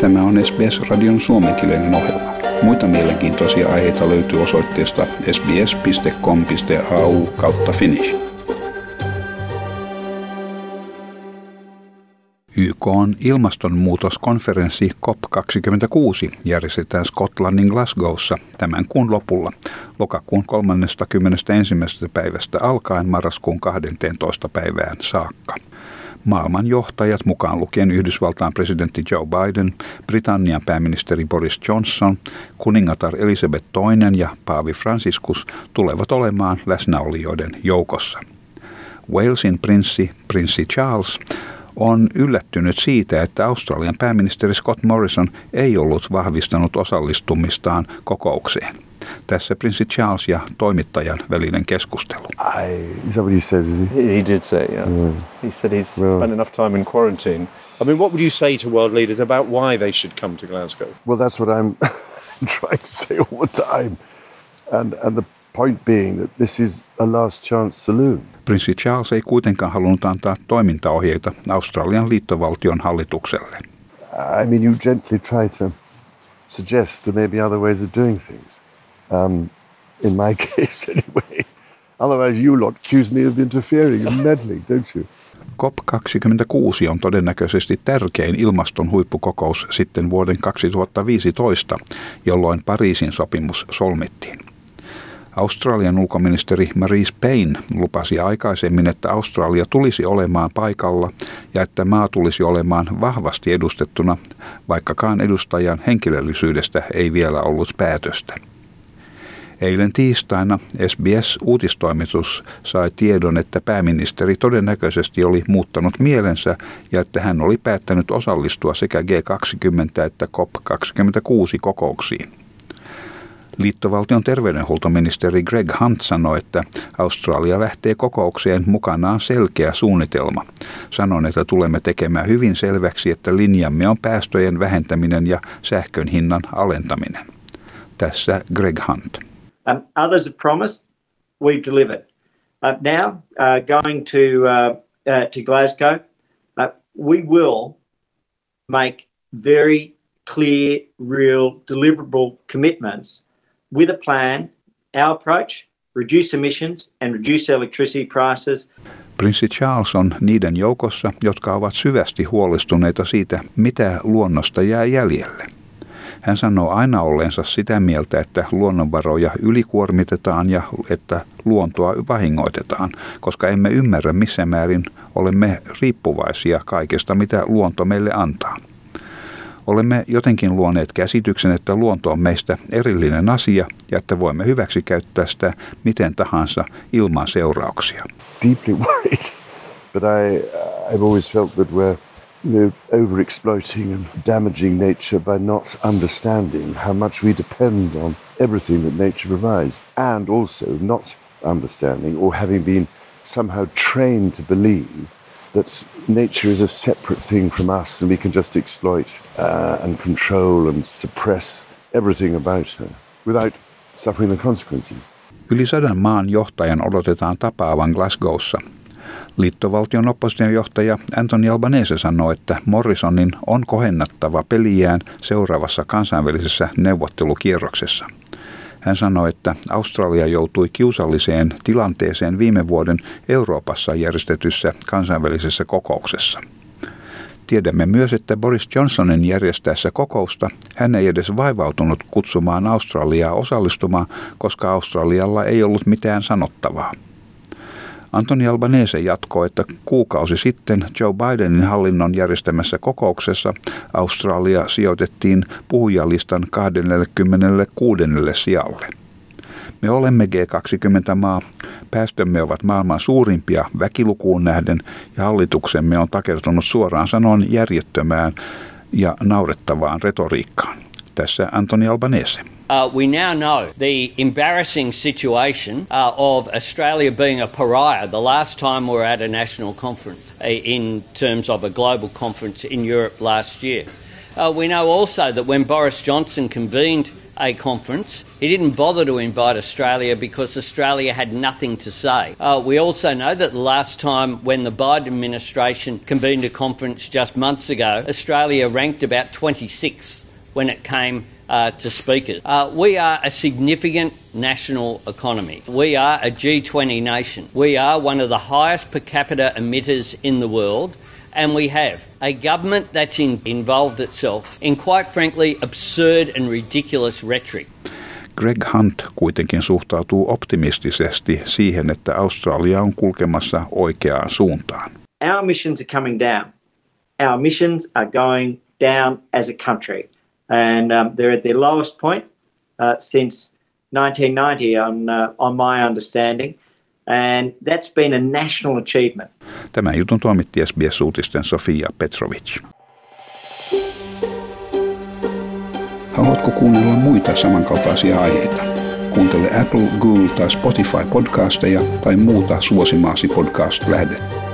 Tämä on SBS-radion suomenkielinen ohjelma. Muita mielenkiintoisia aiheita löytyy osoitteesta sbs.com.au kautta finnish. YK on ilmastonmuutoskonferenssi COP26 järjestetään Skotlannin Glasgowssa tämän kuun lopulla lokakuun 31. päivästä alkaen marraskuun 12. päivään saakka. Maailman johtajat, mukaan lukien Yhdysvaltain presidentti Joe Biden, Britannian pääministeri Boris Johnson, kuningatar Elisabeth II ja Paavi Franciscus tulevat olemaan läsnäolijoiden joukossa. Walesin prinssi, prinssi Charles, on yllättynyt siitä, että Australian pääministeri Scott Morrison ei ollut vahvistanut osallistumistaan kokoukseen. Tässä prinssi Charles ja toimittajan välinen keskustelu. I, is that what he says, is he? He, he did say, yeah. Yeah. He said he's Well- spent enough time in quarantine. I mean, what would you say to world leaders about why they should come to Glasgow? Well, that's what I'm trying to say all the time. And, and the point being that this is a last chance saloon. Prinssi Charles ei kuitenkaan halunnut antaa toimintaohjeita Australian liittovaltion hallitukselle. I mean, you gently try to suggest there may be other ways of doing things. Um, in my case, anyway. Otherwise, you lot accuse me of interfering and meddling, don't you? COP26 on todennäköisesti tärkein ilmaston huippukokous sitten vuoden 2015, jolloin Pariisin sopimus solmittiin. Australian ulkoministeri Marise Payne lupasi aikaisemmin, että Australia tulisi olemaan paikalla ja että maa tulisi olemaan vahvasti edustettuna, vaikkakaan edustajan henkilöllisyydestä ei vielä ollut päätöstä. Eilen tiistaina SBS-uutistoimitus sai tiedon, että pääministeri todennäköisesti oli muuttanut mielensä ja että hän oli päättänyt osallistua sekä G20 että COP26 kokouksiin. Liittovaltion terveydenhuoltoministeri Greg Hunt sanoi, että Australia lähtee kokoukseen mukanaan selkeä suunnitelma. Sanon, että tulemme tekemään hyvin selväksi, että linjamme on päästöjen vähentäminen ja sähkön hinnan alentaminen. Tässä Greg Hunt. Um, others have promised, we've delivered. Uh, now, uh, going to uh, Glasgow, we will make very clear, real, deliverable commitments with a plan. Our approach: reduce emissions and reduce electricity prices. Prinssi Charles on niiden joukossa, jotka ovat syvästi huolestuneita siitä, mitä luonnosta jää jäljelle. Hän sanoo aina olleensa sitä mieltä, että luonnonvaroja ylikuormitetaan ja että luontoa vahingoitetaan, koska emme ymmärrä missä määrin olemme riippuvaisia kaikesta, mitä luonto meille antaa. Olemme jotenkin luoneet käsityksen, että luonto on meistä erillinen asia ja että voimme hyväksi käyttää sitä miten tahansa ilman seurauksia. Deeply worried. But I, I've always felt that we're you know, overexploiting and damaging nature by not understanding how much we depend on everything that nature provides, and also not understanding or having been somehow trained to believe that nature is a separate thing from us and we can just exploit uh, and control and suppress everything about her without suffering the consequences. Yli sadan maan johtajan odotetaan tapaavan Glasgowssa. Liittovaltion opposition johtaja Anthony Albanese sanoi, että Morrisonin on kohennattava peliään seuraavassa kansainvälisessä neuvottelukierroksessa. Hän sanoi, että Australia joutui kiusalliseen tilanteeseen viime vuoden Euroopassa järjestetyssä kansainvälisessä kokouksessa. Tiedämme myös, että Boris Johnsonin järjestäessä kokousta hän ei edes vaivautunut kutsumaan Australiaa osallistumaan, koska Australialla ei ollut mitään sanottavaa. Antoni Albanese jatkoi, että kuukausi sitten Joe Bidenin hallinnon järjestämässä kokouksessa Australia sijoitettiin puhujalistan 26. sijalle. Me olemme G20-maa, päästömme ovat maailman suurimpia väkilukuun nähden ja hallituksemme on takertunut suoraan sanoen järjettömään ja naurettavaan retoriikkaan. Tässä Antoni Albanese. Uh, we now know the embarrassing situation uh, of Australia being a pariah the last time we were at a national conference uh, in terms of a global conference in Europe last year. Uh, we know also that when Boris Johnson convened a conference. He didn't bother to invite Australia because Australia had nothing to say. Uh, we also know that the last time when the Biden administration convened a conference just months ago, Australia ranked about 26 when it came uh, to speakers. Uh, we are a significant national economy. We are a G20 nation. We are one of the highest per capita emitters in the world. And we have a government that's in, involved itself in, quite frankly, absurd and ridiculous rhetoric. Greg Hunt kuitenkin suhtautuu optimistisesti siihen, että Australia on kulkemassa oikeaan suuntaan. Our emissions are coming down. Our emissions are going down as a country. And um, they're at their lowest point uh, since 1990 on, uh, on my understanding. And that's been a national achievement. Tämän jutun toimitti SBS-uutisten Sofia Petrovic. Haluatko kuunnella muita samankaltaisia aiheita? Kuuntele Apple, Google tai Spotify podcasteja tai muuta suosimaasi podcast-lähdettä.